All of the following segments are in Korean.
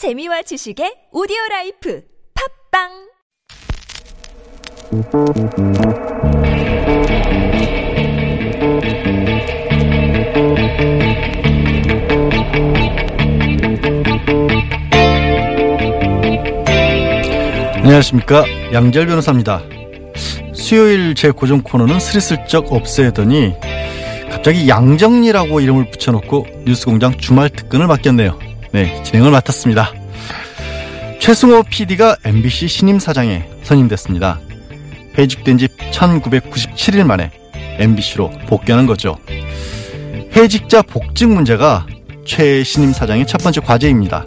재미와 지식의 오디오 라이프 팟빵 안녕하십니까 양지열 변호사입니다. 수요일 제 고정 코너는 스리슬쩍 없애더니 갑자기 양지열이라고 이름을 붙여놓고 뉴스공장 주말 특근을 맡겼네요. 네 진행을 맡았습니다. 최승호 PD가 MBC 신임 사장에 선임됐습니다. 해직된 지 1997일 만에 MBC로 복귀하는 거죠. 해직자 복직 문제가 최 신임 사장의 첫 번째 과제입니다.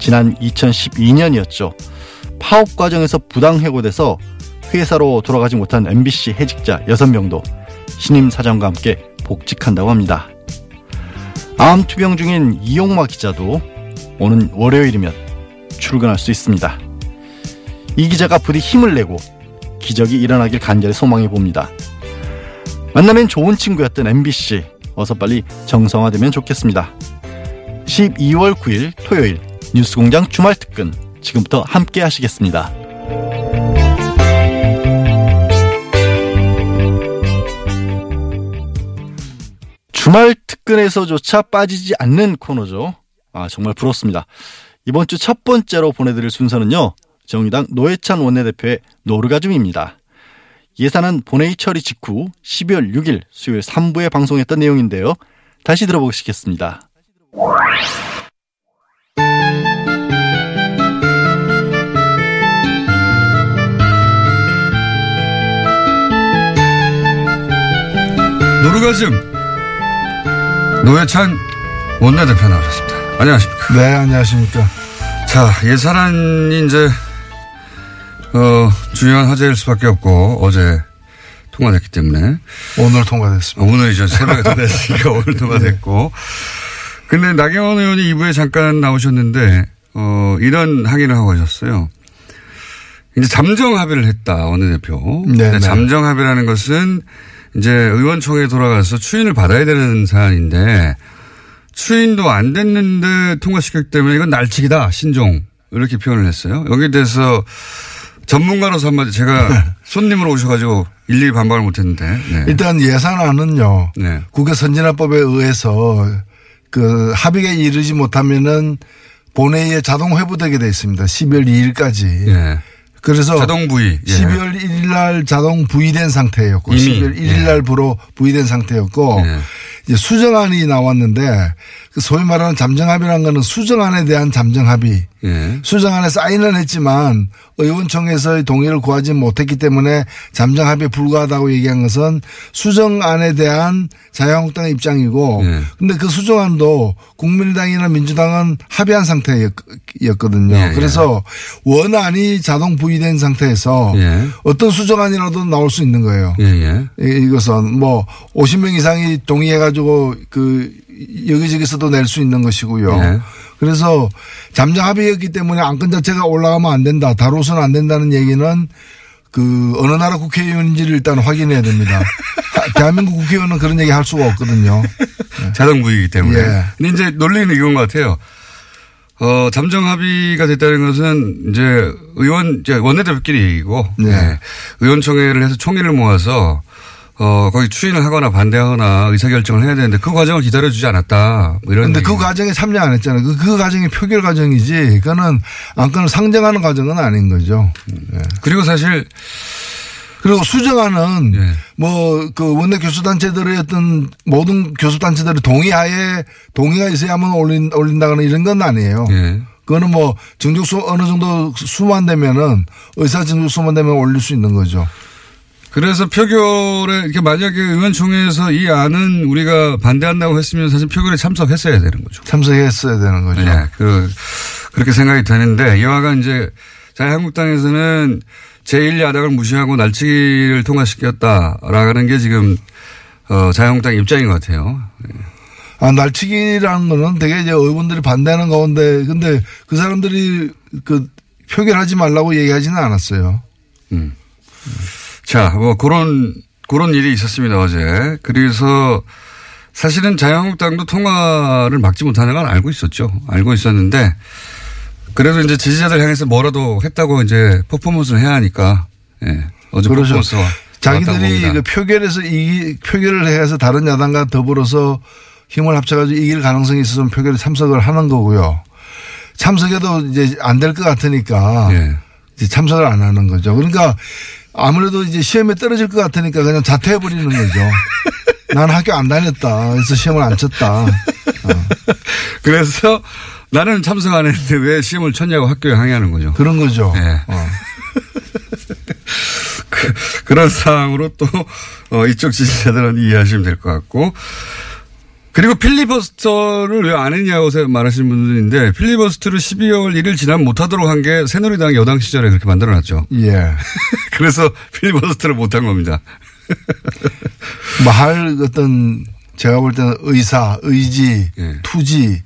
지난 2012년이었죠. 파업 과정에서 부당 해고돼서 회사로 돌아가지 못한 MBC 해직자 6명도 신임 사장과 함께 복직한다고 합니다. 암 투병 중인 이용마 기자도 오는 월요일이면 출근할 수 있습니다. 이 기자가 부디 힘을 내고 기적이 일어나길 간절히 소망해 봅니다. 만나면 좋은 친구였던 MBC 어서 빨리 정상화되면 좋겠습니다. 12월 9일 토요일 뉴스공장 주말 특근 지금부터 함께 하시겠습니다. 주말 특근에서조차 빠지지 않는 코너죠. 아, 정말 부럽습니다. 이번 주 첫 번째로 보내드릴 순서는요. 정의당 노회찬 원내대표의 노르가즘입니다. 예산안 본회의 처리 직후 12월 6일 수요일 3부에 방송했던 내용인데요. 다시 들어보시겠습니다. 노르가즘 노회찬 원내대표 나오셨습니다. 안녕하십니까. 네, 안녕하십니까. 자, 예산안이 이제, 어, 중요한 화제일 수밖에 없고, 어제 통과됐기 때문에. 오늘 통과됐습니다. 오늘이죠. 새벽에 통과됐으니까 오늘 통과됐고. 근데 나경원 의원이 2부에 잠깐 나오셨는데, 어, 이런 항의를 하고 가셨어요. 이제 잠정 합의를 했다, 원내대표. 네, 네. 잠정 합의라는 것은 이제 의원총회에 돌아가서 추인을 받아야 되는 사안인데 추인도 안 됐는데 통과시켰기 때문에 이건 날치기다 신종 이렇게 표현을 했어요. 여기에 대해서 전문가로서 한마디 제가 손님으로 오셔가지고 일일이 반박을 못했는데 네. 일단 예산안은요. 네. 국회 선진화법에 의해서 그 합의에 이르지 못하면은 본회의에 자동 회부되게 돼 있습니다. 12월 2일까지. 예. 그래서 자동 부의. 예. 12월 1일 날 자동 부의된 상태였고 이미. 12월 1일 날 부로 부의된 상태였고 예. 이제 수정안이 나왔는데 그 소위 말하는 잠정합의라는 거는 수정안에 대한 잠정합의 예. 수정안에 사인은 했지만 의원총회에서의 동의를 구하지 못했기 때문에 잠정합의에 불과하다고 얘기한 것은 수정안에 대한 자유한국당의 입장이고 예. 근데 그 수정안도 국민의당이나 민주당은 합의한 상태였거든요. 예, 예. 그래서 원안이 자동 부의된 상태에서 예. 어떤 수정안이라도 나올 수 있는 거예요. 예, 예. 이- 이것은 뭐 50명 이상이 동의해 가지고 그 여기저기서도 낼 수 있는 것이고요. 네. 그래서 잠정 합의였기 때문에 안건 자체가 올라가면 안 된다. 다뤄서는 안 된다는 얘기는 그 어느 나라 국회의원인지를 일단 확인해야 됩니다. 하- 대한민국 국회의원은 그런 얘기 할 수가 없거든요. 자동 부의이기 때문에. 예. 근데 이제 논리는 이건 것 같아요. 어, 잠정 합의가 됐다는 것은 이제 의원, 이제 원내대표끼리 얘기고. 네. 예. 의원총회를 해서 총회를 모아서 어, 거기 추인을 하거나 반대하거나 의사결정을 해야 되는데 그 과정을 기다려주지 않았다. 뭐 이런. 그 얘기. 과정에 참여 안 했잖아요. 그, 그 과정이 표결 과정이지. 그거는 안건을 상정하는 과정은 아닌 거죠. 예. 그리고 사실 그리고 수정안은 예. 뭐그 원내 교수단체들의 어떤 모든 교수단체들의 동의하에 동의가 있어야만 올린, 올린다거나 이런 건 아니에요. 예. 그거는 뭐 정족수 어느 정도 수만 되면은 의사 정족수만 되면 올릴 수 있는 거죠. 그래서 표결에 이렇게 만약에 의원총회에서 이 안은 우리가 반대한다고 했으면 사실 표결에 참석했어야 되는 거죠. 참석했어야 되는 거죠. 네, 그, 그렇게 생각이 되는데, 이와가 이제 자유한국당에서는 제1야당을 무시하고 날치기를 통과시켰다라는 게 지금, 어, 자유한국당 입장인 것 같아요. 아, 날치기라는 거는 되게 이제 의원들이 반대하는 가운데 근데 그 사람들이 그 표결하지 말라고 얘기하지는 않았어요. 자, 뭐 그런, 그런 일이 있었습니다, 어제. 그래서 사실은 자유한국당도 통과를 막지 못하는 건 알고 있었죠. 알고 있었는데, 그래도 이제 지지자들 향해서 뭐라도 했다고 이제 퍼포먼스를 해야 하니까. 예. 어제 그렇죠. 나왔다고 자기들이. 그 표결에서 이 표결을 해서 다른 야당과 더불어서 힘을 합쳐가지고 이길 가능성이 있어서 표결에 참석을 하는 거고요. 참석해도 이제 안 될 것 같으니까 예. 이제 참석을 안 하는 거죠. 그러니까 아무래도 이제 시험에 떨어질 것 같으니까 그냥 자퇴해 버리는 거죠. 나는 학교 안 다녔다. 그래서 시험을 안 쳤다. 그래서 나는 참석 안 했는데 왜 시험을 쳤냐고 학교에 항의하는 거죠. 그런 거죠. 예. 어. 그, 그런 상황으로 또, 어, 이쪽 지지자들은 이해하시면 될 것 같고. 그리고 필리버스터를 왜 안 했냐고 말하시는 분들인데 필리버스터를 12월 1일 지나면 못하도록 한 게 새누리당 여당 시절에 그렇게 만들어놨죠. 예. 그래서 필리버스터를 못한 겁니다. 뭐 할 어떤 제가 볼 때는 의사, 의지, 예. 투지,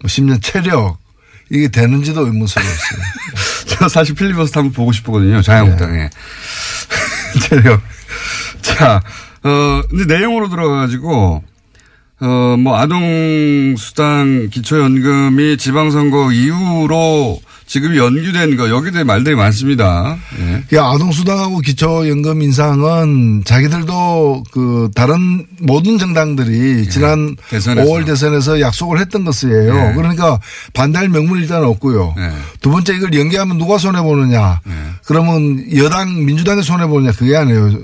뭐 심지어 체력 이게 되는지도 의문스러웠어요. 저 사실 필리버스터 한번 보고 싶거든요. 자유한국당에. 체력. 자, 어, 근데 내용으로 들어가가지고, 어, 뭐, 아동수당 기초연금이 지방선거 이후로 지금 연기된 거, 여기에 대해 말들이 많습니다. 예. 그 아동수당하고 기초연금 인상은 자기들도 그 다른 모든 정당들이 지난 예. 대선에서. 5월 대선에서 약속을 했던 것이에요. 예. 그러니까 반대할 명분 일단 없고요. 예. 두 번째 이걸 연기하면 누가 손해보느냐. 그러면 여당, 민주당이 손해보느냐. 그게 아니에요.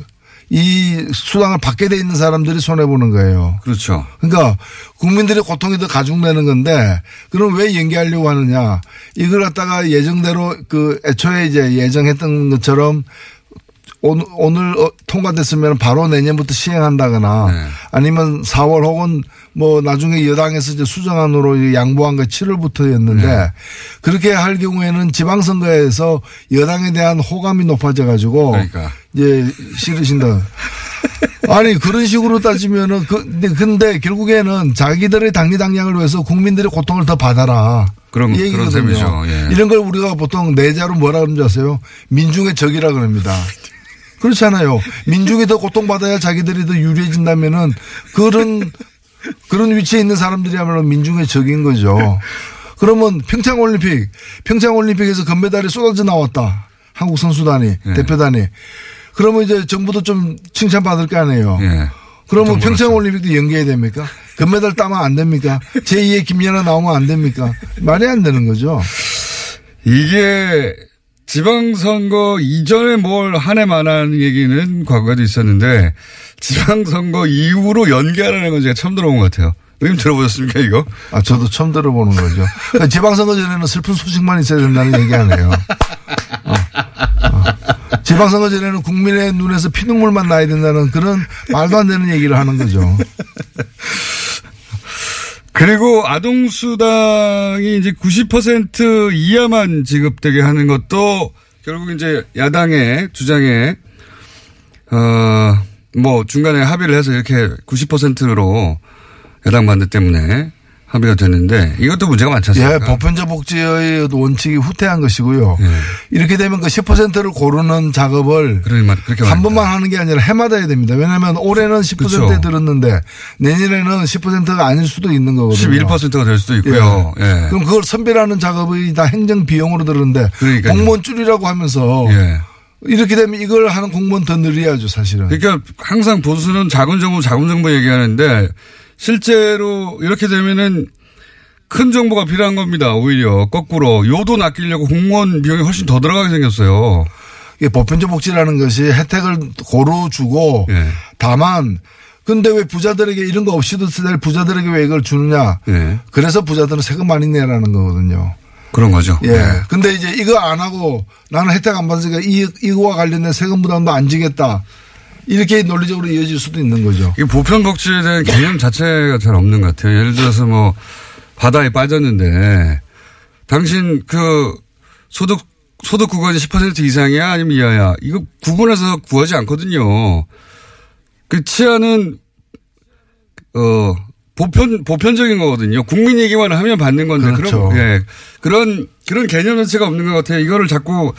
이 수당을 받게 돼 있는 사람들이 손해 보는 거예요. 그렇죠. 그러니까 국민들의 고통이 더 가중되는 건데 그럼 왜 연기하려고 하느냐. 이걸 갖다가 예정대로 그 애초에 이제 예정했던 것처럼 오늘, 오늘 어, 통과됐으면 바로 내년부터 시행한다거나 네. 아니면 4월 혹은 뭐 나중에 여당에서 이제 수정안으로 양보한 게 7월부터였는데 네. 그렇게 할 경우에는 지방선거에서 여당에 대한 호감이 높아져 가지고 그러니까. 이제 싫으신다. 아니 그런 식으로 따지면은 그 근데, 근데 결국에는 자기들의 당리 당량을 위해서 국민들의 고통을 더 받아라. 그런- 이 그런 얘기거든요. 셈이죠. 예. 이런 걸 우리가 보통 내자로 뭐라 그러는지 아세요? 민중의 적이라 그럽니다. 그렇잖아요. 민중이 더 고통받아야 자기들이 더 유리해진다면은 그런 그런 위치에 있는 사람들이야말로 민중의 적인 거죠. 그러면 평창올림픽, 평창올림픽에서 금메달이 쏟아져 나왔다. 한국 선수단이, 예. 대표단이. 그러면 이제 정부도 좀 칭찬받을 거 아니에요. 예. 그러면 평창올림픽도 연계해야 됩니까? 금메달 따면 안 됩니까? 제2의 김연아 나오면 안 됩니까? 말이 안 되는 거죠. 이게 지방선거 이전에 뭘 한 해 만 한 얘기는 과거에도 있었는데 지방선거 이후로 연기하라는 건 제가 처음 들어본 것 같아요. 의님 들어보셨습니까, 이거? 아, 저도 처음 들어보는 거죠. 지방선거 전에는 슬픈 소식만 있어야 된다는 얘기. 어. 어. 지방선거 전에는 국민의 눈에서 피눈물만 나야 된다는 그런 말도 안 되는 얘기를 하는 거죠. 그리고 아동수당이 이제 90% 이하만 지급되게 하는 것도 결국 이제 야당의 주장에, 어, 뭐 중간에 합의를 해서 이렇게 90%로 야당 반대 때문에 합의가 됐는데 이것도 문제가 많지 않습니까? 예, 보편적 복지의 원칙이 후퇴한 것이고요. 예. 이렇게 되면 그 10%를 고르는 작업을 말, 한. 번만 하는 게 아니라 해마다 해야 됩니다. 왜냐하면 올해는 10%에 그렇죠. 들었는데 내년에는 10%가 아닐 수도 있는 거거든요. 11%가 될 수도 있고요. 예. 그럼 그걸 선별하는 작업이 다 행정 비용으로 들었는데 그러니까요. 공무원 줄이라고 하면서 예. 이렇게 되면 이걸 하는 공무원 더 늘려야죠 사실은. 그러니까 항상 보수는 자금 정부, 자금 정부 얘기하는데 실제로 이렇게 되면은 큰 정보가 필요한 겁니다. 오히려 거꾸로 요돈 아끼려고 공무원 비용이 훨씬 더 들어가게 생겼어요. 이게 보편적 복지라는 것이 혜택을 고루 주고 예. 다만 근데 왜 부자들에게 이런 거 없이도 될 부자들에게 왜 이걸 주느냐. 예. 그래서 부자들은 세금 많이 내라는 거거든요. 그런 거죠. 예. 근데 이제 이거 안 하고 나는 혜택 안 받으니까 이, 이거와 관련된 세금 부담도 안 지겠다. 이렇게 논리적으로 이어질 수도 있는 거죠. 이 보편 복지에 대한 개념 자체가 잘 없는 것 같아요. 예를 들어서 뭐 바다에 빠졌는데 당신 그 소득 소득 구간이 10% 이상이야 아니면 이하야 이거 구분해서 구하지 않거든요. 그 치아는 어 보편 보편적인 거거든요. 국민 얘기만 하면 받는 건데 그렇죠. 그런 예 그런 그런 개념 자체가 없는 것 같아요. 이거를 자꾸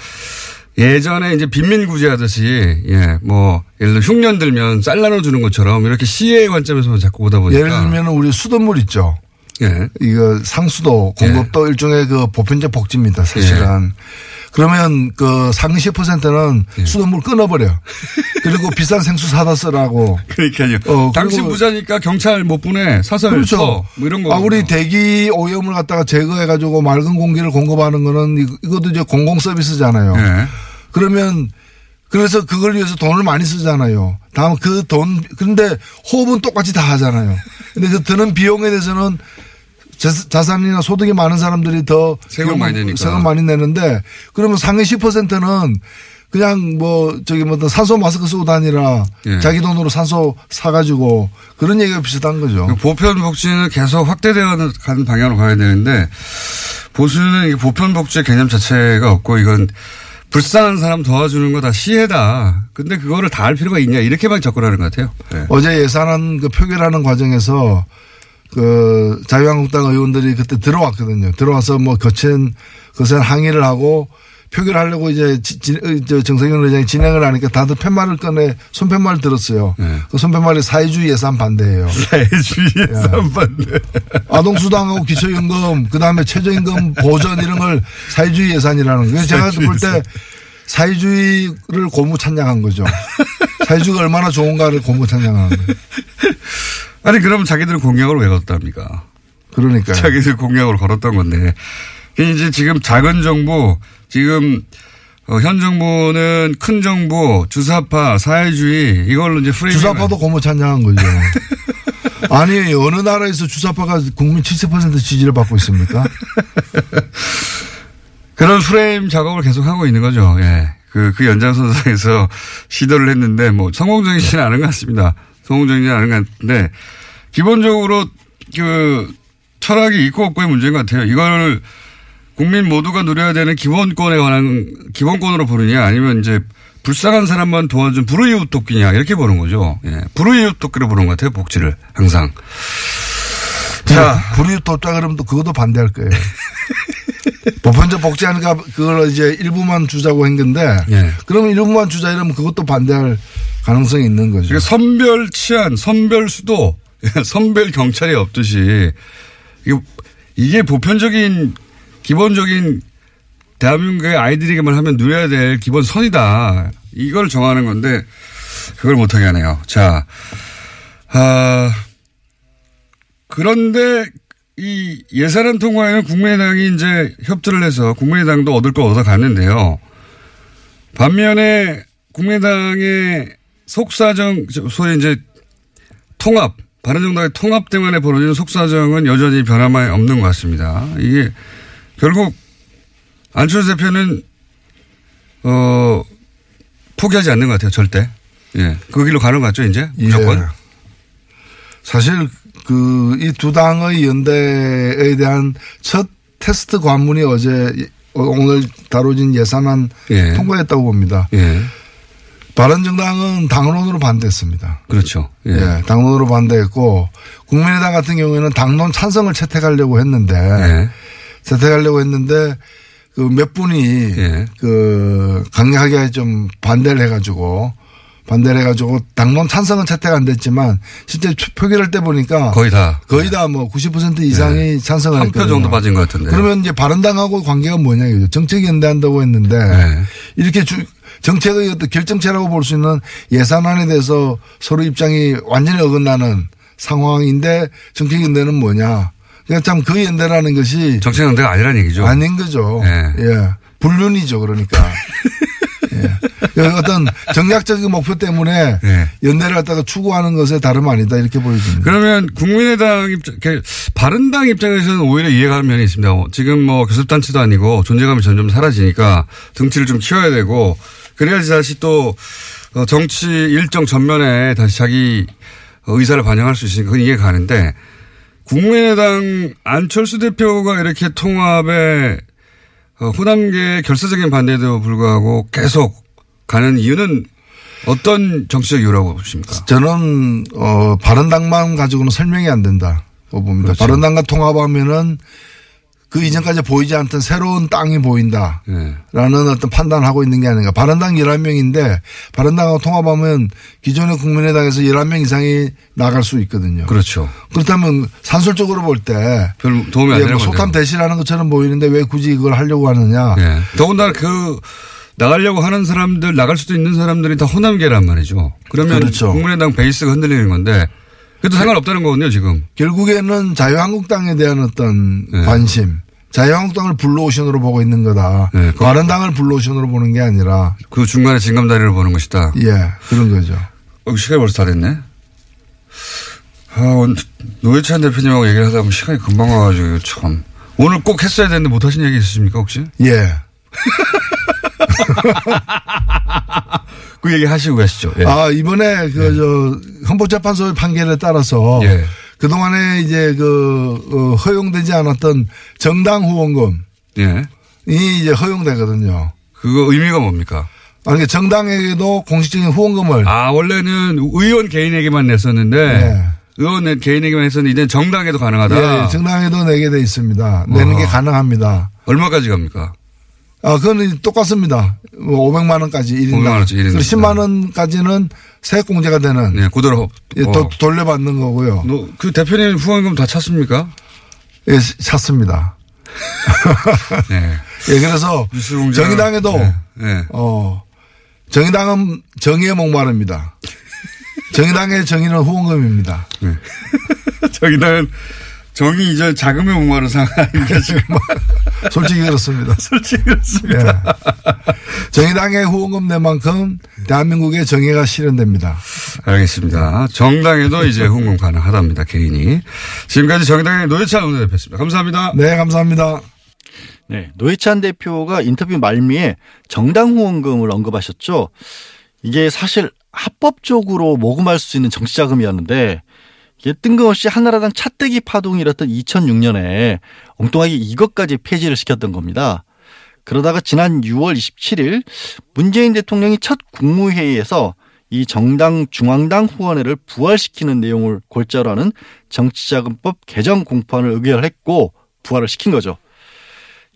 예전에 이제 빈민구제 하듯이 예 뭐 예를 들어 흉년 들면 쌀 나눠 주는 것처럼 이렇게 시의 관점에서 자꾸 보다 보니까 예를 들면 우리 수돗물 있죠. 예. 이거 상수도 공급도 일종의 그 보편적 복지입니다. 사실은. 그러면 그 상위 10%는 수돗물 끊어버려. 그리고 비싼 생수 사다 쓰라고. 그러니까요. 어, 당신 부자니까 경찰 못 보내. 사설 그렇죠. 써. 뭐 이런 거. 아, 우리 대기 오염을 갖다가 제거해가지고 맑은 공기를 공급하는 거는 이것도 이제 공공 서비스잖아요. 예. 그러면 그래서 그걸 위해서 돈을 많이 쓰잖아요. 다음 그 돈, 그런데 호흡은 똑같이 다 하잖아요. 근데 그 드는 비용에 대해서는 자- 자산이나 소득이 많은 사람들이 더 세금 많이 내니까. 세금 많이 내는데 그러면 상위 10%는 그냥 뭐 저기 뭐 산소 마스크 쓰고 다니라 예. 자기 돈으로 산소 사가지고 그런 얘기가 비슷한 거죠. 그 보편 복지는 계속 확대되어 가는 방향으로 가야 되는데 보수는 이 보편 복지의 개념 자체가 없고 이건 불쌍한 사람 도와주는 거 다 시혜다. 근데 그거를 다 할 필요가 있냐 이렇게만 접근하는 것 같아요. 네. 어제 예산안 그 표결하는 과정에서 그 자유한국당 의원들이 그때 들어왔거든요. 들어와서 뭐 거친 거센 항의를 하고 표결하려고 이제 지- 지- 어, 저 정세균 의장이 진행을 하니까 다들 팻말을 꺼내 손팻말 들었어요. 네. 그 손팻말이 사회주의 예산 반대예요. 사회주의의 쌈반대. 아동수당하고 기초연금, 그 다음에 최저임금 보전 이런 걸 사회주의 예산이라는 거예요. 제가 볼 때 사회주의를 고무 찬양한 거죠. 사회주의가 얼마나 좋은가를 고무 찬양하는 거예요. 아니 그러면 자기들은 공약을 왜 걸었답니까? 그러니까요. 자기들 공약으로 걸었던 건데 이제 지금 작은 정부 지금 어, 현 정부는 큰 정부 주사파 사회주의 이걸로 이제 프레임 주사파도 고무 찬양한 거죠. 아니 어느 나라에서 주사파가 국민 70% 지지를 받고 있습니까? 그런 프레임 작업을 계속 하고 있는 거죠. 예. 그, 그 연장선상에서 시도를 했는데 뭐 성공적이지는 않은 것 같습니다. 성공적이지는 않은 것 같은데 기본적으로 그 철학이 있고 없고의 문제인 것 같아요. 이걸 국민 모두가 누려야 되는 기본권에 관한 기본권으로 보느냐 아니면 이제 불쌍한 사람만 도와준 불우이웃 돕기냐 이렇게 보는 거죠. 예. 불우이웃 돕기로 보는 것 같아요. 복지를 항상. 자, 불이 돕자 그러면 또 그것도 반대할 거예요. 보편적 복지하니까 그걸 이제 일부만 주자고 한 건데 예. 그러면 일부만 주자 이러면 그것도 반대할 가능성이 있는 거죠. 그러니까 선별 치안, 선별 수도, 선별 경찰이 없듯이 이게, 이게 보편적인 기본적인 대한민국의 아이들에게만 하면 누려야 될 기본 선이다. 이걸 정하는 건데 그걸 못하게 하네요. 자, 아, 그런데 이 예산안 통과에는 국민의당이 이제 협조를 해서 국민의당도 얻을 거 얻어 갔는데요. 반면에 국민의당의 속사정, 소위 이제 통합, 바른정당의 통합 때문에 벌어지는 속사정은 여전히 변함이 없는 것 같습니다. 이게 결국 안철수 대표는 어 포기하지 않는 것 같아요, 절대. 예, 그 길로 가는 것 같죠, 이제 무조건. 예. 사실 그 이 두 당의 연대에 대한 첫 테스트 관문이 어제 오늘 다뤄진 예산안 예. 통과했다고 봅니다. 예, 바른정당은 당론으로 반대했습니다. 그렇죠. 예, 예, 당론으로 반대했고 국민의당 같은 경우에는 당론 찬성을 채택하려고 했는데 예. 채택하려고 했는데 그 몇 분이 예. 그 강력하게 좀 반대를 해가지고 반대를 해가지고 당론 찬성은 채택 안 됐지만 실제 투- 표결할 때 보니까 거의 다. 거의 다 뭐 90% 이상이 찬성을 한 표. 정도 빠진 것 같은데. 그러면 이제 바른당하고 관계가 뭐냐 이거죠. 정책 연대한다고 했는데 네. 이렇게 주, 정책의 어떤 결정체라고 볼 수 있는 예산안에 대해서 서로 입장이 완전히 어긋나는 상황인데 정책 연대는 뭐냐. 그러니까 참 그 연대라는 것이 정책 연대가 아니라는 얘기죠. 아닌 거죠. 네. 예. 불륜이죠. 그러니까. 예. 그 어떤 정략적인 목표 때문에 네. 연대를 갖다가 추구하는 것에 다름 아니다 이렇게 보여집니다. 그러면 국민의당 입장, 이렇게 바른당 입장에서는 오히려 이해가 는 면이 있습니다. 어, 지금 뭐 교섭단체도 아니고 존재감이 점점 사라지니까 등치를 좀 키워야 되고 그래야지 다시 또 어, 정치 일정 전면에 다시 자기 의사를 반영할 수 있으니까 그건 이해가 가는데 국민의당 안철수 대표가 이렇게 통합에 어, 호남계 결사적인 반대에도 불구하고 계속 가는 이유는 어떤 정치적 이유라고 보십니까? 저는 어 바른당만 가지고는 설명이 안 된다. 고 봅니다. 그렇죠. 바른당과 통합하면은 그 이전까지 보이지 않던 새로운 땅이 보인다. 예. 라는 어떤 판단을 하고 있는 게 아닌가. 바른당 11명인데 바른당하고 통합하면 기존의 국민의당에서 11명 이상이 나갈 수 있거든요. 그렇죠. 그렇다면 산술적으로 볼 때 별 도움이 안 예, 되는 뭐. 소탐 대시라는 것처럼 보이는데 왜 굳이 이걸 하려고 하느냐. 예. 더군다나 그 나가려고 하는 사람들 나갈 수도 있는 사람들이 다 호남계란 말이죠. 그러면 그렇죠. 국민의당 베이스가 흔들리는 건데 그래도 상관없다는 거군요 지금. 결국에는 자유한국당에 대한 어떤 네. 관심. 자유한국당을 블루오션으로 보고 있는 거다. 네, 그- 바른당을 블루오션으로 보는 게 아니라 그 중간에 징검다리로 보는 것이다. 예 그런 거죠. 어, 시간이 벌써 다 됐네. 아, 노회찬 대표님하고 얘기를 하다 보면 시간이 금방 와가지고 참. 오늘 꼭 했어야 되는데 못 하신 얘기 있으십니까 혹시? 예. 그 얘기 하시고 가시죠. 예. 아 이번에 그저 헌법재판소의 판결에 따라서 예. 그 동안에 이제 그 어, 허용되지 않았던 정당 후원금이 예. 이제 허용되거든요. 그거 의미가 뭡니까? 아니 그러니까 정당에게도 공식적인 후원금을 아, 원래는 의원 개인에게만 냈었는데 예. 의원 개인에게만 했었는데 이제 정당에도 가능하다. 예, 정당에도 내게 돼 있습니다. 내는 게 어허. 가능합니다. 얼마까지 갑니까? 아, 그건 똑같습니다. 뭐 500만 원까지 1인당. 500만 원짜리 일인당. 10만 원까지는 세액 공제가 되는 네, 그대로. 예, 어. 도- 돌려받는 거고요. 너, 그 대표님 후원금 다 찼습니까? 예, 찾습니다. 네. 예, 그래서. 정의당에도 네. 네. 어, 정의당은 정의에 목마릅니다. 정의당의 정의는 후원금입니다. 저기는 정이 이제 자금에 목마른 상황이니까 지금 솔직히 그렇습니다. 솔직히 그렇습니다. 예. 정의당의 후원금 낸 만큼 대한민국의 정의가 실현됩니다. 알겠습니다. 정당에도 이제 후원금 가능하답니다. 개인이. 지금까지 정의당의 노회찬 원내대표였습니다. 감사합니다. 네, 감사합니다. 네, 노회찬 대표가 인터뷰 말미에 정당 후원금을 언급하셨죠. 이게 사실 합법적으로 모금할 수 있는 정치자금이었는데 뜬금없이 한나라당 차떼기 파동이 일었던 2006년에 엉뚱하게 이것까지 폐지를 시켰던 겁니다. 그러다가 지난 6월 27일 문재인 대통령이 첫 국무회의에서 이 정당 중앙당 후원회를 부활시키는 내용을 골자로 하는 정치자금법 개정 공판을 의결했고 부활을 시킨 거죠.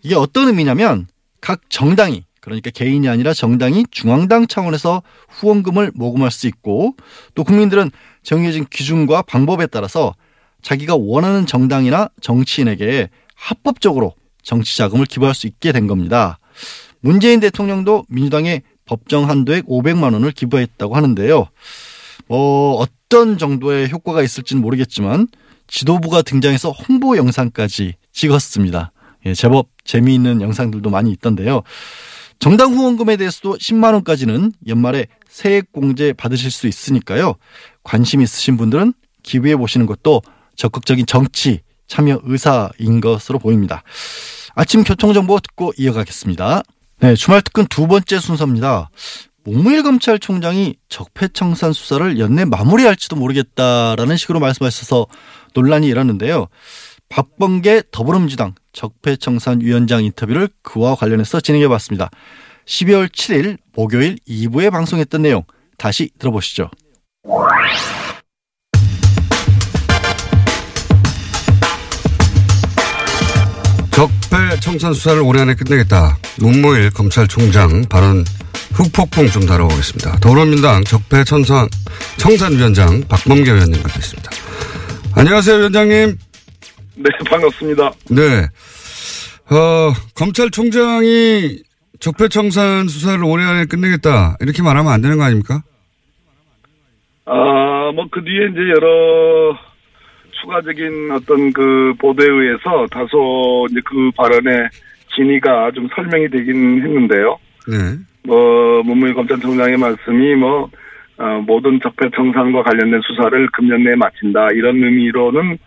이게 어떤 의미냐면 각 정당이 그러니까 개인이 아니라 정당이 중앙당 차원에서 후원금을 모금할 수 있고 또 국민들은 정해진 기준과 방법에 따라서 자기가 원하는 정당이나 정치인에게 합법적으로 정치 자금을 기부할 수 있게 된 겁니다. 문재인 대통령도 민주당에 법정 한도액 500만 원을 기부했다고 하는데요. 뭐 어떤 정도의 효과가 있을지는 모르겠지만 지도부가 등장해서 홍보 영상까지 찍었습니다. 예, 제법 재미있는 영상들도 많이 있던데요. 정당 후원금에 대해서도 10만 원까지는 연말에 세액 공제 받으실 수 있으니까요. 관심 있으신 분들은 기부해 보시는 것도 적극적인 정치 참여 의사인 것으로 보입니다. 아침 교통정보 듣고 이어가겠습니다. 네, 주말 특근 두 번째 순서입니다. 목무일 검찰총장이 적폐청산 수사를 연내 마무리할지도 모르겠다라는 식으로 말씀하셔서 논란이 일었는데요. 박범계 더불어민주당 적폐청산 위원장 인터뷰를 그와 관련해서 진행해 봤습니다. 12월 7일 목요일 2부에 방송했던 내용 다시 들어보시죠. 적폐 청산 수사를 올해 안에 끝내겠다. 문무일 검찰총장 발언 흑폭풍 좀 다뤄보겠습니다. 더불어민주당 적폐 청산, 청산위원장 박범계 위원님 같겠습니다. 안녕하세요, 위원장님. 네, 반갑습니다. 네. 어, 검찰총장이 적폐청산 수사를 올해 안에 끝내겠다. 이렇게 말하면 안 되는 거 아닙니까? 아, 뭐, 그 뒤에 이제 여러 추가적인 어떤 그 보도에 의해서 다소 이제 그 발언의 진위가 좀 설명이 되긴 했는데요. 네. 뭐, 문무일 검찰총장의 말씀이 뭐, 어, 모든 적폐청산과 관련된 수사를 금년 내에 마친다. 이런 의미로는, 에,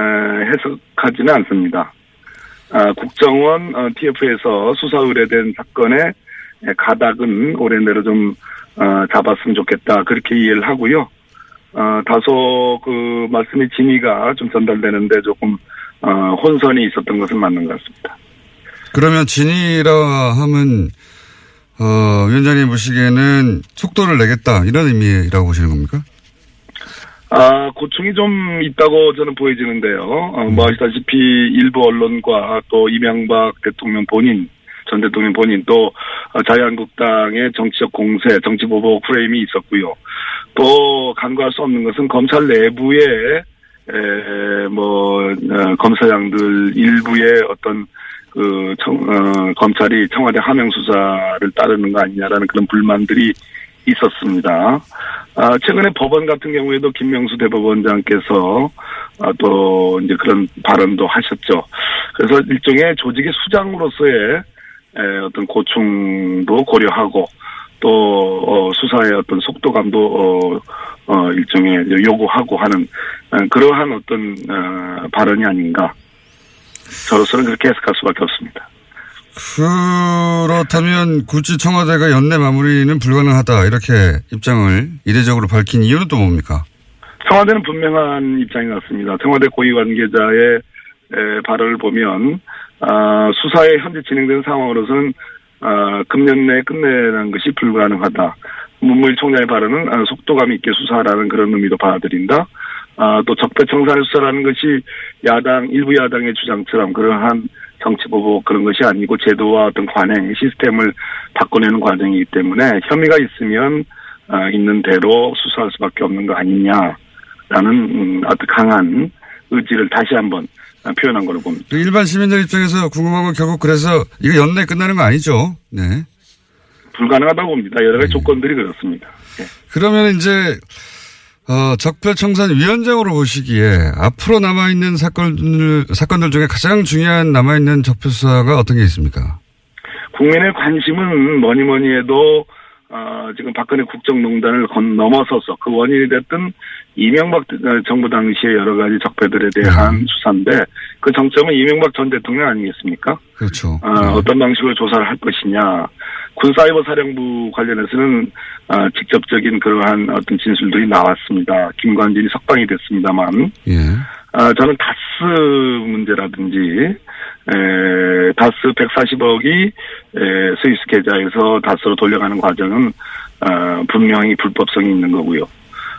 해석하지는 않습니다. 아, 국정원 어, TF에서 수사 의뢰된 사건의 에, 가닥은 내로 좀 어, 잡았으면 좋겠다 그렇게 이해를 하고요. 어, 다소 그 말씀의 진위가 좀 전달되는데 조금 어, 혼선이 있었던 것은 맞는 것 같습니다. 그러면 진이라 하면, 어, 위원장님 보시기에는 속도를 내겠다. 이런 의미라고 보시는 겁니까? 아, 고충이 좀 있다고 저는 보여지는데요. 어, 뭐 아시다시피 일부 언론과 또 이명박 대통령 본인, 전 대통령 본인 또 어, 자유한국당의 정치적 공세, 정치 보복 프레임이 있었고요. 또 간과할 수 없는 것은 검찰 내부에 에, 뭐 어, 검사장들 일부의 어떤 그 청, 어, 검찰이 청와대 하명 수사를 따르는 거 아니냐라는 그런 불만들이 있었습니다. 아, 최근에 법원 같은 경우에도 김명수 대법원장께서 아, 또 이제 그런 발언도 하셨죠. 그래서 일종의 조직의 수장으로서의 에, 어떤 고충도 고려하고 또 어, 수사의 어떤 속도감도 어, 어, 일종의 요구하고 하는 어, 그러한 어떤 어, 발언이 아닌가. 저로서는 그렇게 해석할 수밖에 없습니다. 그렇다면 굳이 청와대가 연내 마무리는 불가능하다 이렇게 입장을 이례적으로 밝힌 이유는 또 뭡니까? 청와대는 분명한 입장이 같습니다. 청와대 고위 관계자의 에, 발언을 보면 아, 수사에 현재 진행되는 상황으로서는 아, 금년 내에 끝내는 것이 불가능하다. 문무일 총장의 발언은 아, 속도감 있게 수사하라는 그런 의미로 받아들인다. 아, 또 적폐청산의 수사라는 것이 야당 일부 야당의 주장처럼 그러한 정치 보복 그런 것이 아니고 제도와 어떤 관행 시스템을 바꿔내는 과정이기 때문에 혐의가 있으면 아, 있는 대로 수사할 수밖에 없는 거 아니냐라는 음, 아주 강한 의지를 다시 한번 아, 표현한 걸로 봅니다. 그 일반 시민들 입장에서 궁금한 건 결국 그래서 이거 연내 끝나는 거 아니죠? 네. 불가능하다고 봅니다. 여러 가지 조건들이 그렇습니다. 예. 그러면 이제 어, 적폐청산 위원장으로 보시기에 앞으로 남아있는 사건들, 사건들 중에 가장 중요한 남아있는 적폐수사가 어떤 게 있습니까? 국민의 관심은 뭐니 뭐니 해도 어, 지금 박근혜 국정농단을 건 넘어서서 그 원인이 됐던 이명박 정부 당시의 여러 가지 적폐들에 대한 수사인데 그 정점은 이명박 전 대통령 아니겠습니까? 그렇죠. 어, 어떤 방식으로 조사를 할 것이냐. 군사이버 사령부 관련해서는 어, 직접적인 그러한 어떤 진술들이 나왔습니다. 김관진이 석방이 됐습니다만 예. 아, 저는 다스 문제라든지, 에, 다스 140억이, 에, 스위스 계좌에서 다스로 돌려가는 과정은, 어, 분명히 불법성이 있는 거고요.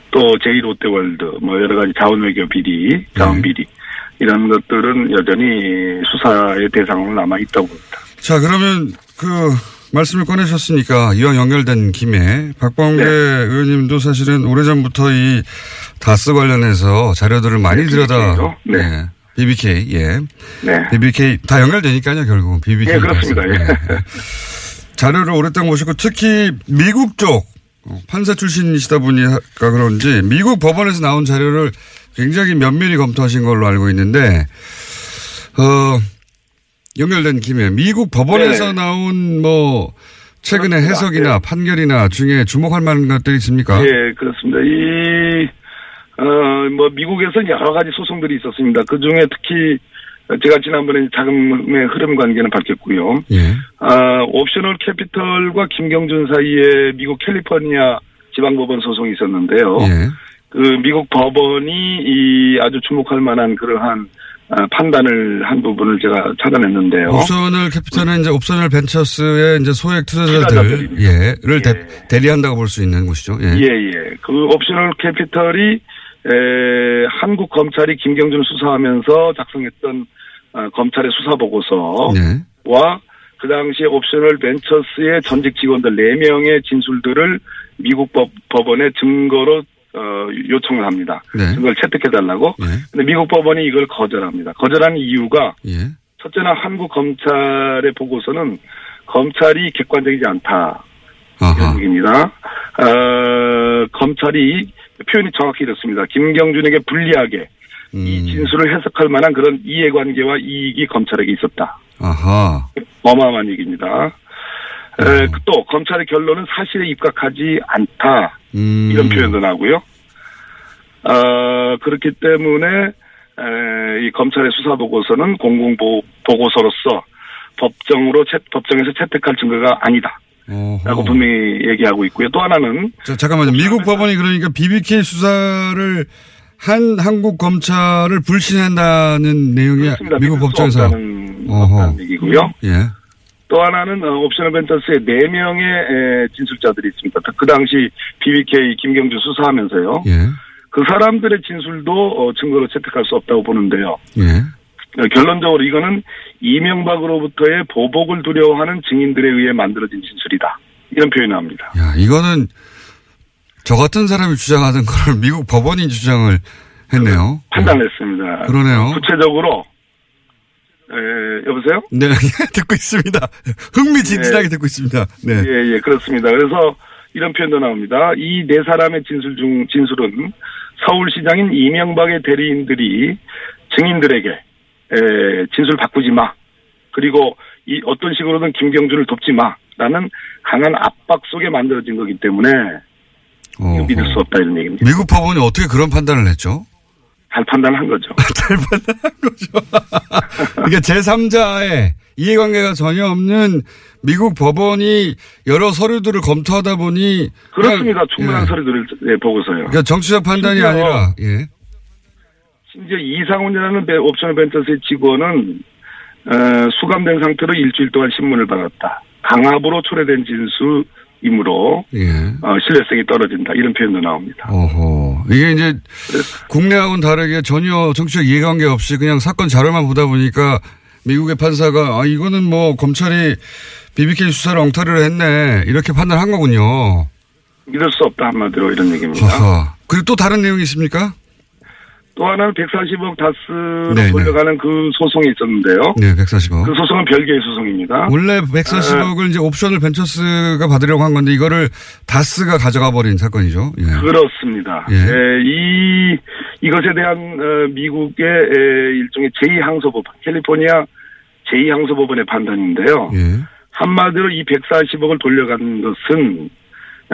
또, 제2롯데월드, 뭐, 여러 가지 자원외교 비리, 자원 비리, 이런 것들은 여전히 수사의 대상으로 남아 있다고 봅니다. 자, 그러면 그 말씀을 꺼내셨으니까 이왕 연결된 김에 박범계 네. 의원님도 사실은 오래전부터 이 다스 관련해서 자료들을 많이 네, 들여다. 죠? 네. BBK, 예. 네. BBK 다 연결되니까요, 결국은. BBK. 예, 그렇습니다. 예. 자료를 오랫동안 보시고 특히 미국 쪽 어, 판사 출신이시다 보니까 그런지 미국 법원에서 나온 자료를 굉장히 면밀히 검토하신 걸로 알고 있는데 어 연결된 김에 미국 법원에서 네네. 나온 뭐 최근의 그렇습니다. 해석이나 판결이나 중에 주목할 만한 것들이 있습니까? 예, 그렇습니다. 이, 어, 뭐, 미국에서는 여러 가지 소송들이 있었습니다. 그 중에 특히, 제가 지난번에 자금의 흐름 관계는 밝혔고요. 예. 아, 옵셔널 캐피털과 김경준 사이에 미국 캘리포니아 지방법원 소송이 있었는데요. 예. 그 미국 법원이 이 아주 주목할 만한 그러한 아, 판단을 한 부분을 제가 찾아냈는데요. 옵셔널 캐피탈은 이제 옵셔널 벤처스의 이제 소액 투자자들. 예를 대, 예. 대리한다고 볼 수 있는 곳이죠. 예. 예, 예. 그 옵셔널 캐피털이 에, 한국 검찰이 김경준을 수사하면서 작성했던 어, 검찰의 수사 보고서와 네. 그 당시에 옵셔널 벤처스의 전직 직원들 4명의 진술들을 미국 법, 법원에 증거로 어, 요청을 합니다. 네. 증거를 채택해달라고. 예. 근데 미국 법원이 이걸 거절합니다. 거절한 이유가 예. 첫째는 한국 검찰의 보고서는 검찰이 객관적이지 않다. 얘기입니다. 어, 검찰이 표현이 정확히 이렇습니다. 김경준에게 불리하게 이 음. 진술을 해석할 만한 그런 이해관계와 이익이 검찰에게 있었다. 아하. 어마어마한 얘기입니다. 에, 또 검찰의 결론은 사실에 입각하지 않다. 음. 이런 표현도 나오고요. 어, 그렇기 때문에 에, 이 검찰의 수사 보고서는 공공 보고서로서 법정으로 채, 법정에서 채택할 증거가 아니다. 어허. 라고 분명히 얘기하고 있고요. 또 하나는 자, 잠깐만요. 미국 법원이 그러니까 BBK 수사를 한 한국 검찰을 불신한다는 내용이 그렇습니다. 미국 법정에서 없다는. 없다는 얘기고요. 예. 또 하나는 어, 옵셔널 벤처스의 네 명의 에, 진술자들이 있습니다. 그 당시 BBK 김경주 수사하면서요. 예. 그 사람들의 진술도 어, 증거로 채택할 수 없다고 보는데요. 예. 어, 결론적으로 이거는 이명박으로부터의 보복을 두려워하는 증인들에 의해 만들어진 진술이다. 이런 표현이 나옵니다. 야, 이거는 저 같은 사람이 주장하는 걸 미국 법원이 주장을 했네요. 판단했습니다. 그러네요. 구체적으로 에, 여보세요? 네, 듣고 있습니다. 흥미진진하게 듣고 있습니다. 네. 예, 예, 그렇습니다. 그래서 이런 표현도 나옵니다. 이 네 사람의 진술 중 진술은 서울시장인 이명박의 대리인들이 증인들에게 에, 진술 바꾸지 마. 그리고 이 어떤 식으로든 김경준을 돕지 마 라는 강한 압박 속에 만들어진 거기 때문에. 믿을 수 없다 이런 얘기입니다. 미국 법원이 어떻게 그런 판단을 했죠? 잘 판단한 거죠. 그러니까 제3자의 이해관계가 전혀 없는 미국 법원이 여러 서류들을 검토하다 보니 그렇습니다. 충분한 예. 서류들을 예, 보고서요. 그러니까 정치적 판단이 심지어 아니라 예. 심지어 이상훈이라는 배- 옵션 벤처스의 직원은 어, 수감된 상태로 일주일 동안 신문을 받았다. 강압으로 초래된 진술 이므로 예. 어, 신뢰성이 떨어진다. 이런 표현도 나옵니다. 어허. 이게 이제 국내하고는 다르게 전혀 정치적 이해관계 없이 그냥 사건 자료만 보다 보니까 미국의 판사가 아 이거는 뭐 검찰이 BBK 수사를 엉터리로 했네 이렇게 판단한 거군요. 믿을 수 없다 한마디로 이런 얘기입니다. 허허. 그리고 또 다른 내용이 있습니까? 또 하나는 140억 다스로 네, 네. 돌려가는 그 소송이 있었는데요. 네, 140억. 그 소송은 별개의 소송입니다. 원래 140억을 이제 옵션을 벤처스가 받으려고 한 건데 이거를 다스가 가져가 버린 사건이죠. 예. 그렇습니다. 예. 에, 이 이것에 대한 어, 미국의 에, 일종의 제2항소법원, 캘리포니아 제2항소법원의 판단인데요. 예. 한마디로 이 140억을 돌려간 것은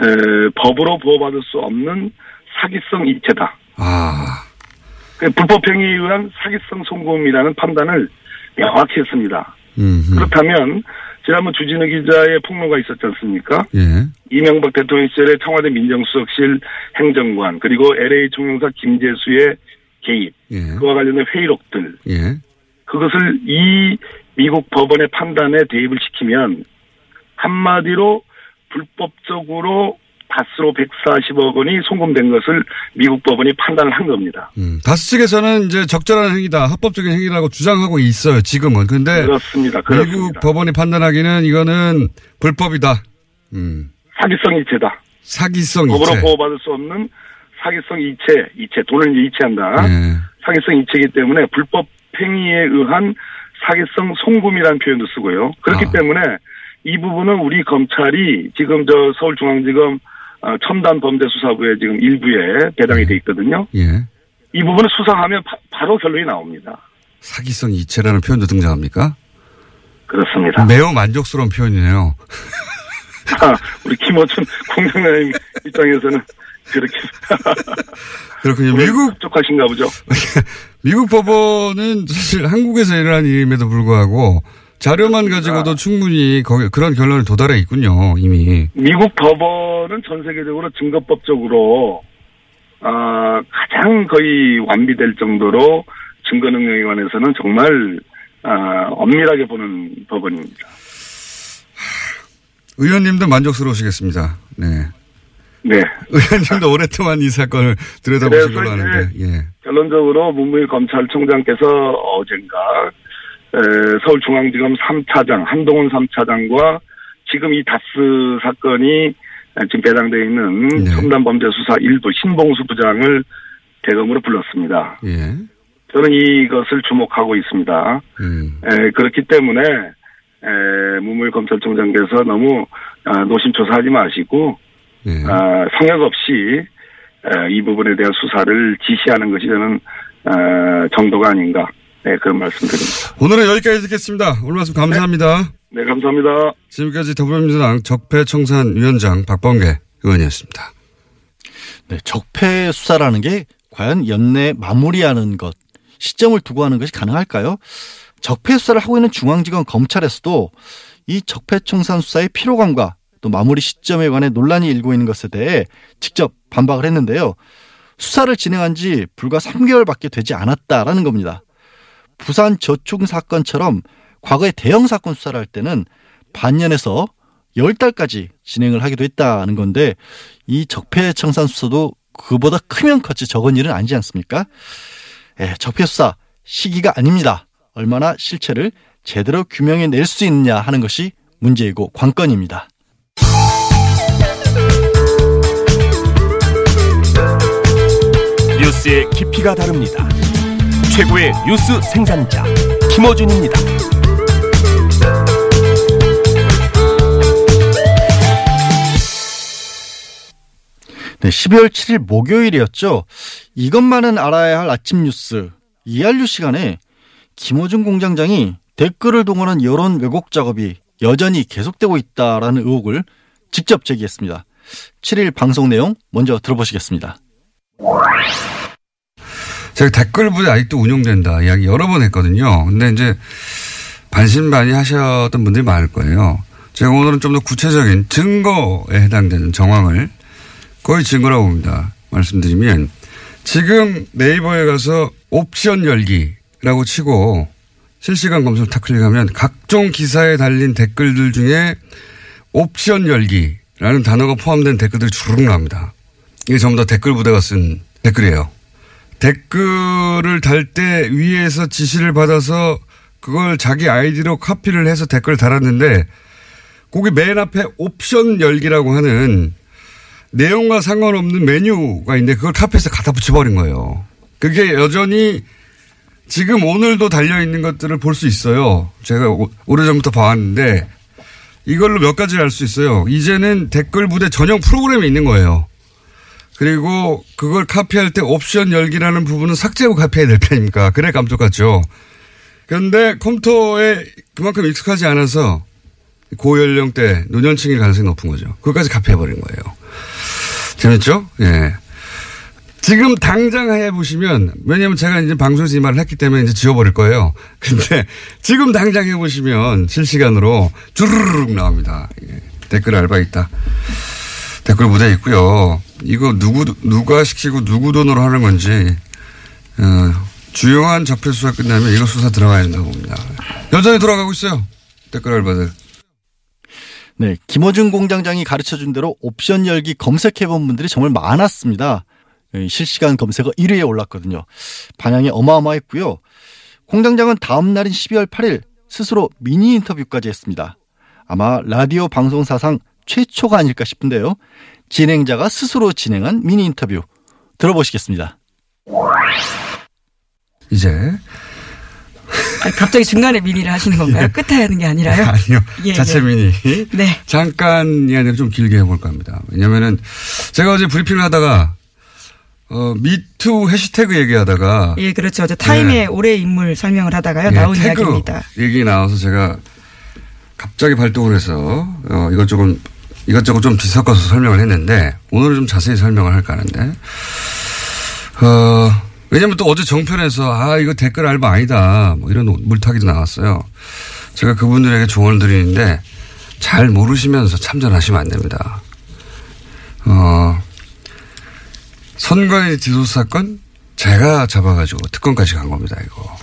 에, 법으로 보호받을 수 없는 사기성 이체다. 아. 그 불법행위에 의한 사기성 송금이라는 판단을 명확히 했습니다. 음. 그렇다면 지난번 주진우 기자의 폭로가 있었지 않습니까? 예. 이명박 대통령 시절에 청와대 민정수석실 행정관 그리고 LA 총영사 김재수의 개입 예. 그와 관련된 회의록들 예. 그것을 이 미국 법원의 판단에 대입을 시키면 한마디로 불법적으로 다스로 140억 원이 송금된 것을 미국 법원이 판단을 한 겁니다. 음. 다스 측에서는 이제 적절한 행위다, 합법적인 행위라고 주장하고 있어요, 지금은. 근데 그렇습니다. 미국 그렇습니다. 법원이 판단하기는 이거는 불법이다. 음. 사기성 이체다. 사기성 법으로 이체. 보호받을 수 없는 사기성 이체, 이체 돈을 이제 이체한다. 예. 사기성 이체이기 때문에 불법 행위에 의한 사기성 송금이라는 표현도 쓰고요. 그렇기 아. 때문에 이 부분은 우리 검찰이 지금 저 서울중앙지검 어, 첨단 범죄 수사부에 지금 일부에 배당이 돼 있거든요. 예. 이 부분을 수사하면 바, 로 결론이 나옵니다. 사기성 이체라는 표현도 등장합니까? 그렇습니다. 매우 만족스러운 표현이네요. 우리 김어준 공장장님 입장에서는 그렇게 그렇군요. 미국 족하신가 보죠. 미국 법원은 사실 한국에서 일어난 일임에도 불구하고 자료만 가지고도 충분히 거기 그런 결론에 도달해 있군요. 이미. 미국 법원은 전 세계적으로 증거법적으로 아, 가장 거의 완비될 정도로 증거 능력에 관해서는 정말 아, 엄밀하게 보는 법원입니다. 의원님도 만족스러우시겠습니다. 네. 네. 의원님도 오랫동안 이 사건을 들여다보신 걸로 아는데, 예. 결론적으로 문무일 검찰총장께서 어젠가 에, 서울중앙지검 3차장 한동훈 3차장과 지금 이 다스 사건이 지금 배당되어 있는 네. 첨단범죄수사 일부 신봉수 부장을 대검으로 불렀습니다. 예. 저는 이것을 주목하고 있습니다. 음. 에, 그렇기 때문에 에, 문무일 검찰총장께서 너무 아, 노심초사하지 마시고 예. 아, 성역 없이 에, 이 부분에 대한 수사를 지시하는 것이 저는 아, 정도가 아닌가 네, 그런 말씀 드립니다. 오늘은 여기까지 듣겠습니다. 오늘 말씀 감사합니다. 네, 감사합니다. 지금까지 더불어민주당 적폐청산위원장 박범계 의원이었습니다. 네, 적폐 수사라는 게 과연 연내 마무리하는 것, 시점을 두고 하는 것이 가능할까요? 적폐 수사를 하고 있는 중앙지검 검찰에서도 이 적폐청산 수사의 피로감과 또 마무리 시점에 관해 논란이 일고 있는 것에 대해 직접 반박을 했는데요. 수사를 진행한 지 불과 3개월밖에 되지 않았다라는 겁니다. 부산 저축 사건처럼 과거에 대형 사건 수사를 할 때는 반년에서 10달까지 진행을 하기도 했다는 건데 이 적폐 청산 수사도 그보다 크면 컸지 적은 일은 아니지 않습니까? 예, 적폐 수사 시기가 아닙니다. 얼마나 실체를 제대로 규명해 낼 수 있느냐 하는 것이 문제이고 관건입니다. 뉴스의 깊이가 다릅니다. 최고의 뉴스 생산자 김어준입니다. 네, 12월 7일 목요일이었죠. 이것만은 알아야 할 아침 뉴스 이알류 시간에 김호중 공장장이 댓글을 동원한 여론 왜곡 작업이 여전히 계속되고 있다라는 의혹을 직접 제기했습니다. 7일 방송 내용 먼저 들어보시겠습니다. 제가 댓글 부대 아직도 운영된다 이야기 여러 번 했거든요. 근데 이제 반신반의 하셨던 분들이 많을 거예요. 제가 오늘은 좀 더 구체적인 증거에 해당되는 정황을 거의 증거라고 봅니다. 말씀드리면 지금 네이버에 가서 옵션 열기라고 치고 실시간 검색 탁 클릭하면 각종 기사에 달린 댓글들 중에 옵션 열기라는 단어가 포함된 댓글들이 주르륵 나옵니다. 이게 전부 다 댓글 부대가 쓴 댓글이에요. 댓글을 달 때 위에서 지시를 받아서 그걸 자기 아이디로 카피를 해서 댓글을 달았는데 거기 맨 앞에 옵션 열기라고 하는 내용과 상관없는 메뉴가 있는데 그걸 카피해서 갖다 붙여버린 거예요. 그게 여전히 지금 오늘도 달려있는 것들을 볼 수 있어요. 제가 오래전부터 봐왔는데 이걸로 몇 가지를 알 수 있어요. 이제는 댓글 부대 전용 프로그램이 있는 거예요. 그리고 그걸 카피할 때 옵션 열기라는 부분은 삭제하고 카피해야 될 편입니까? 그래 깜짝같죠. 그런데 컴퓨터에 그만큼 익숙하지 않아서 고연령대 노년층일 가능성이 높은 거죠. 그것까지 카피해버린 거예요. 재밌죠? 예. 지금 당장 해보시면, 왜냐면 제가 이제 방송에서 이 말을 했기 때문에 이제 지워버릴 거예요. 근데 지금 당장 해보시면 실시간으로 주르륵 나옵니다. 예. 댓글 알바 있다. 댓글 무대 있고요. 이거 누구, 누가 시키고 누구 돈으로 하는 건지, 어, 주요한 적폐 수사 끝나면 이거 수사 들어가야 된다고 봅니다. 여전히 돌아가고 있어요. 댓글 알바들. 네, 김어준 공장장이 가르쳐 준 대로 옵션 열기 검색해 본 분들이 정말 많았습니다. 예, 실시간 검색어 1위에 올랐거든요. 반향이 어마어마했고요. 공장장은 다음 날인 12월 8일 스스로 미니 인터뷰까지 했습니다. 아마 라디오 방송 사상 최초가 아닐까 싶은데요. 진행자가 스스로 진행한 미니 인터뷰 들어보시겠습니다. 이제 아, 갑자기 중간에 미니를 하시는 건가요? 끝에 하는 게 아니라요? 아니요. 예, 자체 예. 미니. 네. 잠깐 이야기를 좀 길게 해볼까 합니다. 왜냐면은 제가 어제 브리핑을 하다가 어, 미투 해시태그 얘기하다가 예, 그렇죠. 저 타임의 네. 올해 인물 설명을 하다가요. 예, 나온 태그 이야기입니다. 얘기 나와서 제가 갑자기 발동을 해서 어, 이것저것 이것저것 좀 뒤섞어서 설명을 했는데 오늘은 좀 자세히 설명을 할까 하는데 어, 왜냐면 또 어제 정편에서 아 이거 댓글 알바 아니다 뭐 이런 물타기도 나왔어요. 제가 그분들에게 조언을 드리는데 잘 모르시면서 참전하시면 안 됩니다. 어, 선관위 지도 사건 제가 잡아가지고 특검까지 간 겁니다 이거.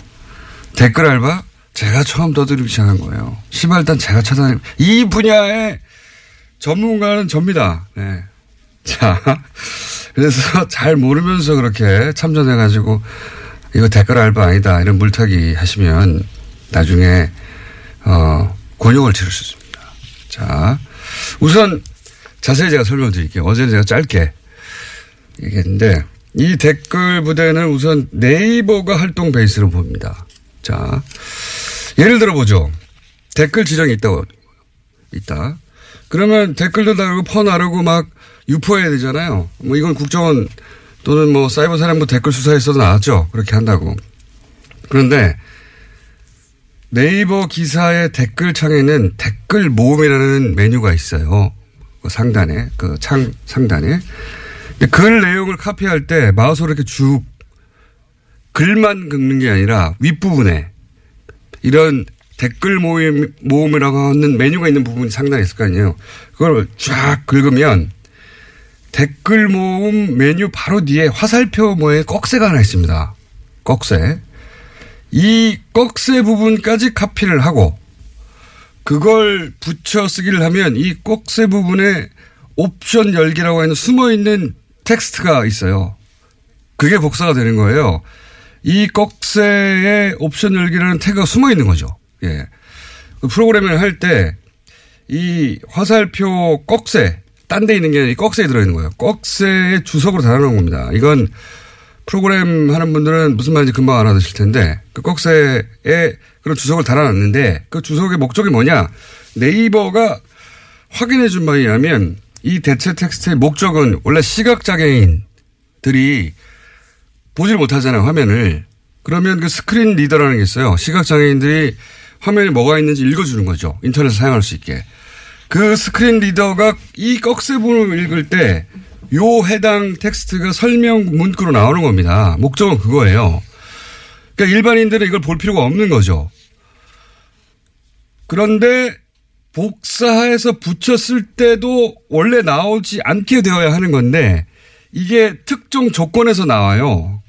댓글 알바 제가 처음 떠들기 시작한 거예요. 시발단 제가 찾아낸 이 분야의 전문가는 접니다. 네. 자, 그래서 잘 모르면서 그렇게 참전해가지고 이거 댓글 알바 아니다 이런 물타기 하시면 나중에 어 곤욕을 치를 수 있습니다. 자, 우선 자세히 제가 설명드릴게요. 어제는 제가 짧게 얘기했는데 이 댓글 부대는 우선 네이버가 활동 베이스로 봅니다. 자, 예를 들어 보죠. 댓글 지정이 있다고 있다. 그러면 댓글도 다르고 퍼 나르고 막 유포해야 되잖아요. 뭐 이건 국정원 또는 뭐 사이버 사령부 댓글 수사에서도 나왔죠. 그렇게 한다고. 그런데 네이버 기사의 댓글 창에는 댓글 모음이라는 메뉴가 있어요. 그 상단에, 그 창 상단에. 근데 글 내용을 카피할 때 마우스로 이렇게 쭉 글만 긁는 게 아니라 윗부분에 이런 댓글 모임, 모음이라고 하는 메뉴가 있는 부분이 상당히 있을 거 아니에요. 그걸 쫙 긁으면 댓글 모음 메뉴 바로 뒤에 화살표 모의 꺽쇠가 하나 있습니다. 꺽쇠. 이 꺽쇠 부분까지 카피를 하고 그걸 붙여 쓰기를 하면 이 꺽쇠 부분에 옵션 열기라고 하는 숨어 있는 텍스트가 있어요. 그게 복사가 되는 거예요. 이 꺽쇠에 옵션 열기라는 태그가 숨어 있는 거죠. 예. 그 프로그램을 할 때 이 화살표 꺽쇠, 딴 데 있는 게 꺽쇠에 들어있는 거예요. 꺽쇠의 주석으로 달아놓은 겁니다. 이건 프로그램 하는 분들은 무슨 말인지 금방 알아듣실 텐데 그 꺽쇠에 그런 주석을 달아놨는데 그 주석의 목적이 뭐냐. 네이버가 확인해 준 바에 의하면 이 대체 텍스트의 목적은 원래 시각장애인들이 보질 못하잖아요, 화면을. 그러면 그 screen reader라는 게 있어요. 시각장애인들이 화면에 뭐가 있는지 읽어주는 거죠. 인터넷을 사용할 수 있게. 그 screen reader가 이 꺽쇠 부분을 읽을 때 요 해당 텍스트가 설명 문구로 나오는 겁니다. 목적은 그거예요. 그러니까 일반인들은 이걸 볼 필요가 없는 거죠. 그런데 복사해서 붙였을 때도 원래 나오지 않게 되어야 하는 건데 이게 특정 조건에서 나와요.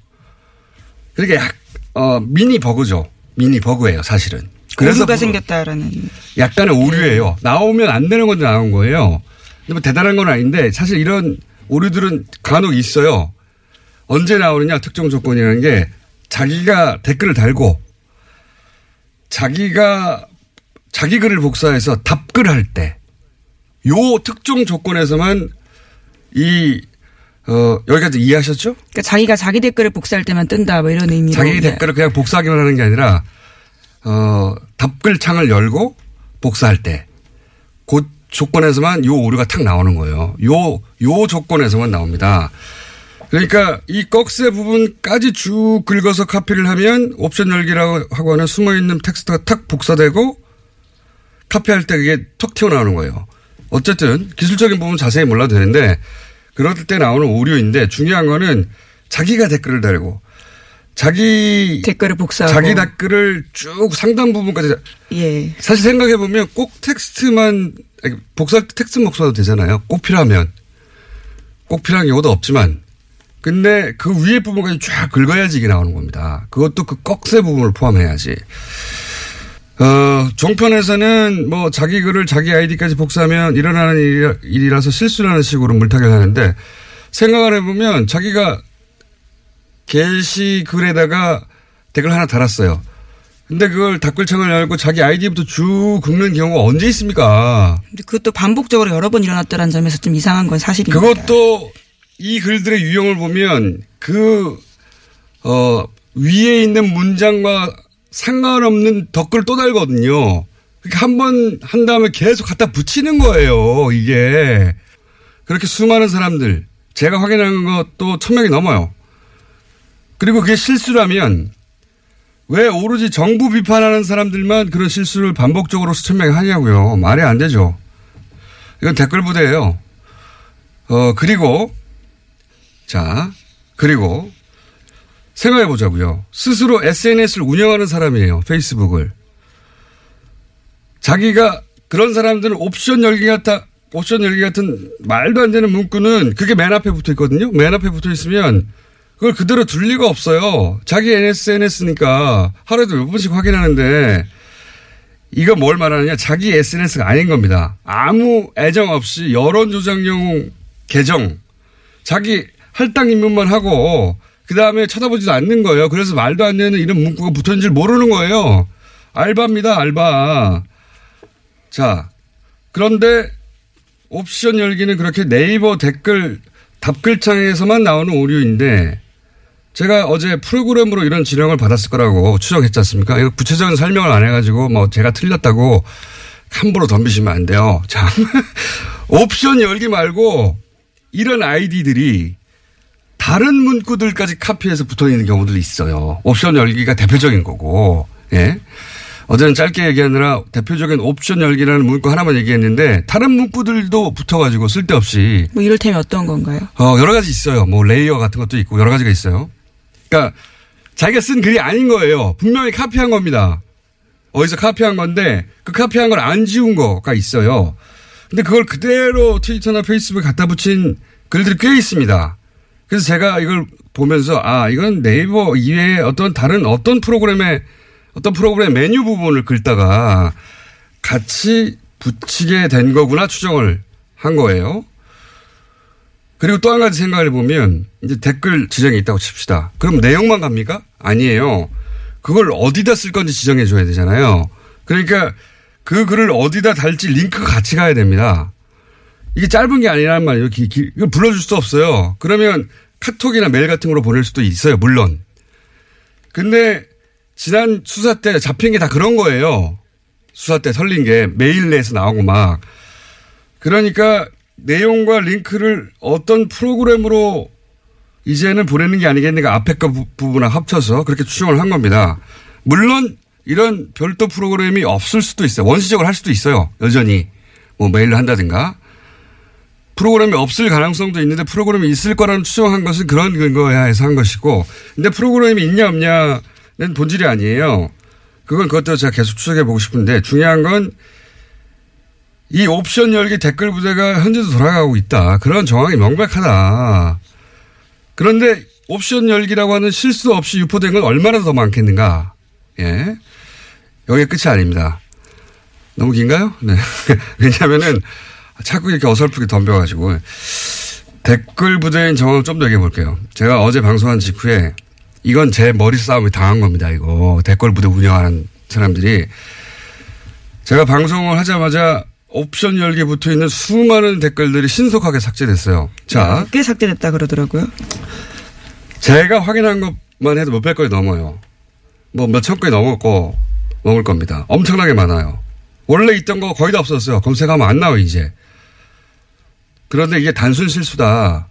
그러니까 약, 어, 미니 버그죠. 미니 버그예요, 사실은. 오류가 뭐 생겼다라는. 약간의 오류예요. 나오면 안 되는 건데 나온 거예요. 근데 뭐 대단한 건 아닌데 사실 이런 오류들은 간혹 있어요. 언제 나오느냐 특정 조건이라는 게 자기가 댓글을 달고 자기가 자기 글을 복사해서 답글을 할때 요 특정 조건에서만 이 어, 여기까지 이해하셨죠? 그러니까 자기가 자기 댓글을 복사할 때만 뜬다, 뭐 이런 의미로. 자기 네. 댓글을 그냥 복사하기만 하는 게 아니라 어, 답글 창을 열고 복사할 때 그 조건에서만 요 오류가 탁 나오는 거예요. 요, 요 조건에서만 나옵니다. 그러니까 이 꺽쇠 부분까지 쭉 긁어서 카피를 하면 옵션 열기라고 하고 하는 숨어 있는 텍스트가 탁 복사되고 카피할 때 그게 턱 튀어나오는 거예요. 어쨌든 기술적인 부분 자세히 몰라도 되는데 그럴 때 나오는 오류인데 중요한 거는 자기가 댓글을 달고 자기 댓글을 복사하고. 자기 댓글을 쭉 상당 부분까지 예. 사실 생각해 보면 꼭 텍스트만 복사할 때 텍스트 복사도 되잖아요. 꼭 필요하면 꼭 필요한 경우도 없지만 근데 그 위에 부분까지 쫙 긁어야지 이게 나오는 겁니다. 그것도 그 꺽쇠 부분을 포함해야지. 어, 종편에서는 뭐 자기 글을 자기 아이디까지 복사하면 일어나는 일이라- 일이라서 실수라는 식으로 물타기를 하는데 생각을 해보면 자기가 게시글에다가 댓글 하나 달았어요. 근데 그걸 댓글창을 열고 자기 아이디부터 쭉 긁는 경우가 언제 있습니까? 그것도 반복적으로 여러 번 일어났다는 점에서 좀 이상한 건 사실입니다. 그것도 이 글들의 유형을 보면 그, 어, 위에 있는 문장과 상관없는 덧글 또 달거든요. 그러니까 한 번 한 다음에 계속 갖다 붙이는 거예요, 이게. 그렇게 수많은 사람들, 제가 확인한 것도 천 명이 넘어요. 그리고 그게 실수라면 왜 오로지 정부 비판하는 사람들만 그런 실수를 반복적으로 수천 명이 하냐고요. 말이 안 되죠. 이건 댓글 부대예요. 어, 그리고, 자, 그리고, 생각해 보자고요. 스스로 SNS를 운영하는 사람이에요. 페이스북을. 자기가 그런 사람들은 옵션 열기 같아, 옵션 열기 같은 말도 안 되는 문구는 그게 맨 앞에 붙어 있거든요. 맨 앞에 붙어 있으면 그걸 그대로 둘 리가 없어요. 자기 SNS니까 하루에도 몇 번씩 확인하는데 이거 뭘 말하느냐. 자기 SNS가 아닌 겁니다. 아무 애정 없이 여론 조작용 계정. 자기 할당 입문만 하고 그 다음에 쳐다보지도 않는 거예요. 그래서 말도 안 되는 이런 문구가 붙었는 줄 모르는 거예요. 알바입니다. 알바. 자, 그런데 옵션 열기는 그렇게 네이버 댓글 답글창에서만 나오는 오류인데 제가 어제 프로그램으로 이런 지령을 받았을 거라고 추정했지 않습니까? 이거 구체적인 설명을 안 해가지고 뭐 제가 틀렸다고 함부로 덤비시면 안 돼요. 자, 옵션 열기 말고 이런 아이디들이 다른 문구들까지 카피해서 붙어 있는 경우들이 있어요. 옵션 열기가 대표적인 거고, 예. 어제는 짧게 얘기하느라 대표적인 옵션 열기라는 문구 하나만 얘기했는데 다른 문구들도 붙어가지고 쓸데없이 뭐 이를테면 어떤 건가요? 어, 여러 가지 있어요. 뭐 layer 같은 것도 있고 여러 가지가 있어요. 그러니까 자기가 쓴 글이 아닌 거예요. 분명히 카피한 겁니다. 어디서 카피한 건데 그 카피한 걸 안 지운 거가 있어요. 근데 그걸 그대로 트위터나 페이스북에 갖다 붙인 글들이 꽤 있습니다. 그래서 제가 이걸 보면서 아 이건 네이버 이외에 어떤 다른 어떤 프로그램의 어떤 프로그램 메뉴 부분을 긁다가 같이 붙이게 된 거구나 추정을 한 거예요. 그리고 또 한 가지 생각을 해보면 이제 댓글 지정이 있다고 칩시다. 그럼 내용만 갑니까? 아니에요. 그걸 어디다 쓸 건지 지정해 줘야 되잖아요. 그러니까 그 글을 어디다 달지 링크가 같이 가야 됩니다. 이게 짧은 게 아니란 말이에요. 기, 기, 이걸 불러줄 수 없어요. 그러면 카톡이나 메일 같은 거로 보낼 수도 있어요. 물론. 근데 지난 수사 때 잡힌 게 다 그런 거예요. 수사 때 설린 게 메일 내에서 나오고 막. 그러니까 내용과 링크를 어떤 프로그램으로 이제는 보내는 게 아니겠는가 앞에 거 부- 부분을 합쳐서 그렇게 추정을 한 겁니다. 물론 이런 별도 프로그램이 없을 수도 있어요. 원시적으로 할 수도 있어요. 여전히. 뭐 메일로 한다든가. 프로그램이 없을 가능성도 있는데 프로그램이 있을 거라는 추정한 것은 그런 근거에 해서 한 것이고 근데 프로그램이 있냐 없냐는 본질이 아니에요. 그건 그것도 제가 계속 추적해 보고 싶은데 중요한 건 이 옵션 열기 댓글 부대가 현재도 돌아가고 있다. 그런 정황이 명백하다. 그런데 옵션 열기라고 하는 실수 없이 유포된 건 얼마나 더 많겠는가. 예. 여기 끝이 아닙니다. 너무 긴가요? 네. 왜냐하면은 자꾸 이렇게 어설프게 덤벼가지고 댓글 부대인 정황을 좀 더 얘기해 볼게요. 제가 어제 방송한 직후에 이건 제 머리 싸움이 당한 겁니다. 이거 댓글 부대 운영하는 사람들이 제가 방송을 하자마자 옵션 열기에 붙어 있는 수많은 댓글들이 신속하게 삭제됐어요. 자, 꽤 삭제됐다 그러더라고요. 제가 확인한 것만 해도 몇백 건이 넘어요. 뭐 몇천 건이 넘었고 넘을 겁니다. 엄청나게 많아요. 원래 있던 거 거의 다 없었어요. 검색하면 안 나와요, 이제. 그런데 이게 단순 실수다.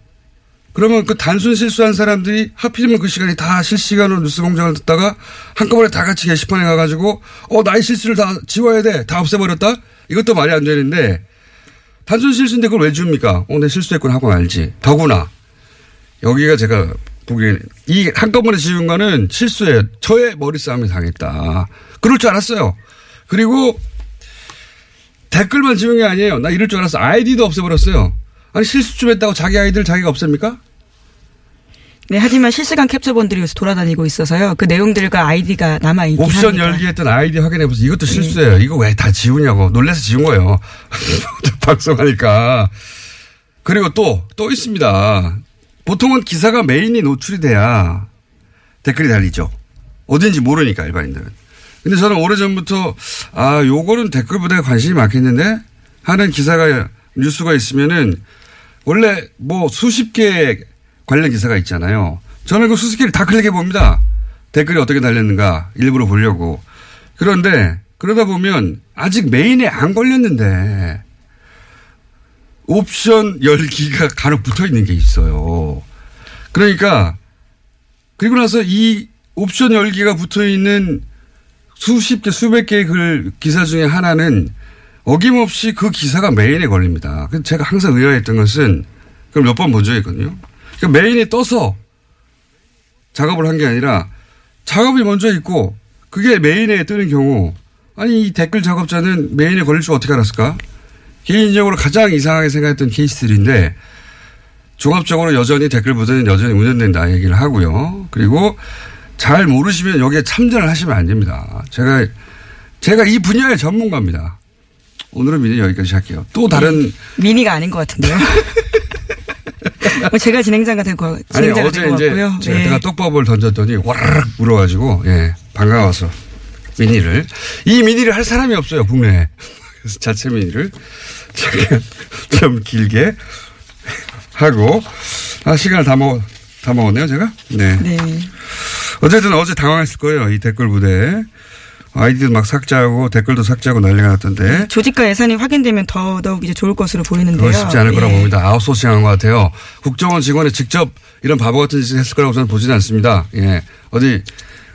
그러면 그 단순 실수한 사람들이 하필이면 그 시간에 다 실시간으로 뉴스 공장을 듣다가 한꺼번에 다 같이 게시판에 가가지고 어, 나의 실수를 다 지워야 돼. 다 없애버렸다? 이것도 말이 안 되는데 단순 실수인데 그걸 왜 지웁니까? 어, 내 실수했구나 하고 알지. 더구나 여기가 제가 보기엔 이 한꺼번에 지운 거는 실수예요. 저의 머리 싸움이 당했다. 그럴 줄 알았어요. 그리고 댓글만 지운 게 아니에요. 나 이럴 줄 알았어. 아이디도 없애버렸어요. 아니 실수 좀 했다고 자기 아이디를 자기가 없앱니까? 네, 하지만 실시간 캡처본들이 요새 돌아다니고 있어서요. 그 내용들과 아이디가 남아 있긴 옵션 합니다. 열기 했던 아이디 확인해 보세요. 이것도 실수예요. 이거 왜 다 지우냐고. 놀래서 지운 거예요. 방송하니까. 그리고 또, 또 있습니다. 보통은 기사가 메인이 노출이 돼야 댓글이 달리죠. 어딘지 모르니까, 일반인들은. 근데 저는 오래전부터, 아, 요거는 댓글 보다 관심이 많겠는데? 하는 기사가, 뉴스가 있으면은, 원래 뭐 수십 개 관련 기사가 있잖아요. 저는 그 개를 다 클릭해 봅니다. 댓글이 어떻게 달렸는가 일부러 보려고. 그런데 그러다 보면 아직 메인에 안 걸렸는데 옵션 열기가 간혹 붙어 있는 게 있어요. 그러니까 그리고 나서 이 옵션 열기가 붙어 있는 수십 개, 수백 개의 글 기사 중에 하나는 어김없이 그 기사가 메인에 걸립니다. 제가 항상 의아했던 것은 그걸 몇번 본 적이 있거든요. 그러니까 메인에 떠서 작업을 한 게 아니라 작업이 먼저 있고 그게 메인에 뜨는 경우 아니 이 댓글 작업자는 메인에 걸릴 줄 어떻게 알았을까? 개인적으로 가장 이상하게 생각했던 케이스들인데 종합적으로 여전히 댓글 부대는 여전히 운영된다 얘기를 하고요. 그리고 잘 모르시면 여기에 참전을 하시면 안 됩니다. 제가 제가 이 분야의 전문가입니다. 오늘은 미니 여기까지 할게요. 또 다른 미니가 아닌 것 같은데요. 뭐 제가 진행자가 될 거, 아니 진행자가 어제 이제 같고요. 제가 예. 떡밥을 던졌더니 와르르 물어가지고 예 반가워서 미니를 이 미니를 할 사람이 없어요 국내에 그래서 자체 미니를 좀 길게 하고 아 시간을 다 먹, 다 먹었네요 제가 네. 네. 어쨌든 어제 당황했을 거예요 이 댓글 부대 아이디도 막 삭제하고 댓글도 삭제하고 난리가 났던데 조직과 예산이 확인되면 더더욱 이제 좋을 것으로 보이는데요. 쉽지 않을 거라고 예. 봅니다. 아웃소싱한 것 같아요. 국정원 직원이 직접 이런 바보 같은 짓을 했을 거라고 저는 보지는 않습니다. 예. 어디,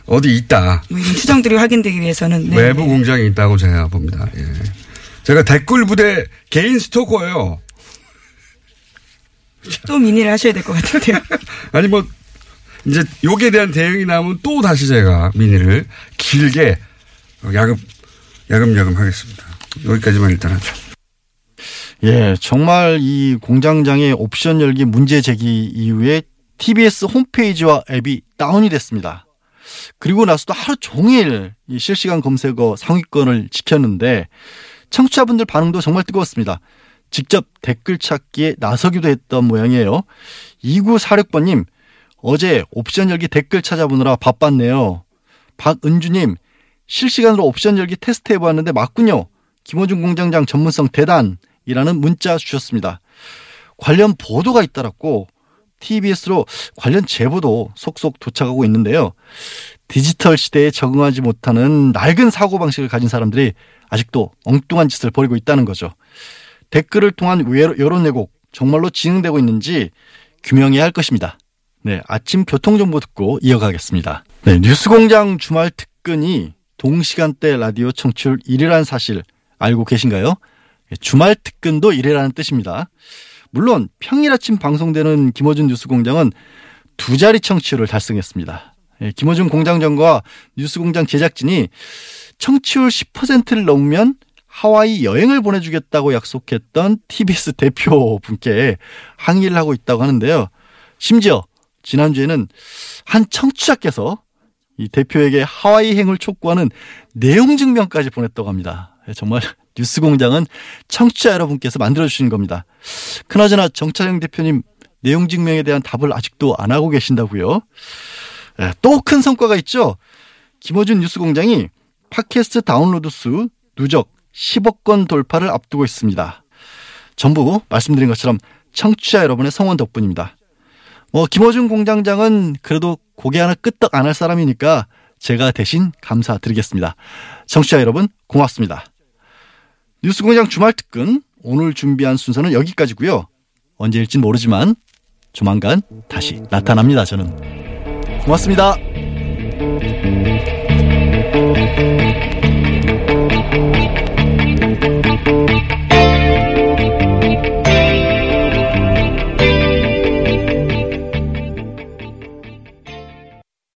어디 있다. 뭐 이런 추정들이 확인되기 위해서는 네, 외부 네. 공장이 있다고 제가 봅니다. 예. 제가 댓글 부대 개인 스토커예요. 또 미니를 하셔야 될 것 같은데요. 아니 뭐 이제 욕에 대한 대응이 나오면 또 다시 제가 미니를 길게 야금 야금야금 하겠습니다. 여기까지만 일단 하죠. 예, 정말 이 공장장의 옵션 열기 문제 제기 이후에 TBS 홈페이지와 앱이 다운이 됐습니다. 그리고 나서도 하루 종일 이 실시간 검색어 상위권을 지켰는데 청취자분들 반응도 정말 뜨거웠습니다. 직접 댓글 찾기에 나서기도 했던 모양이에요. 2946번님, 어제 옵션 열기 댓글 찾아보느라 바빴네요. 박은주님, 실시간으로 옵션 열기 테스트 해보았는데 맞군요. 김호중 공장장 전문성 대단이라는 문자 주셨습니다. 관련 보도가 잇따랐고 TBS로 관련 제보도 속속 도착하고 있는데요. 디지털 시대에 적응하지 못하는 낡은 사고방식을 가진 사람들이 아직도 엉뚱한 짓을 벌이고 있다는 거죠. 댓글을 통한 여론 왜곡 정말로 진행되고 있는지 규명해야 할 것입니다. 네, 아침 교통정보 듣고 이어가겠습니다. 네, 뉴스공장 주말 특근이 동시간대 라디오 청취율 1위라는 사실 알고 계신가요? 네, 주말 특근도 1위라는 뜻입니다. 물론 평일 아침 방송되는 김어준 뉴스공장은 두 자리 청취율을 달성했습니다. 네, 김어준 공장장과 뉴스공장 제작진이 청취율 10%를 넘으면 하와이 여행을 보내주겠다고 약속했던 TBS 대표 분께 항의를 하고 있다고 하는데요. 심지어 지난주에는 한 청취자께서 이 대표에게 하와이 행을 촉구하는 내용 증명까지 보냈다고 합니다. 예, 정말 뉴스 공장은 청취자 여러분께서 만들어주신 겁니다. 그나저나 정차영 대표님 내용 증명에 대한 답을 아직도 안 하고 계신다고요. 예, 또큰 성과가 있죠. 김어준 뉴스 공장이 팟캐스트 다운로드 수 누적 10억 건 돌파를 앞두고 있습니다. 전부 말씀드린 것처럼 청취자 여러분의 성원 덕분입니다. 뭐 김호중 공장장은 그래도 고개 하나 끄떡 안 할 사람이니까 제가 대신 감사드리겠습니다. 청취자 여러분 고맙습니다. 뉴스공장 주말 특근 오늘 준비한 순서는 여기까지고요. 언제일진 모르지만 조만간 다시 나타납니다. 저는 고맙습니다.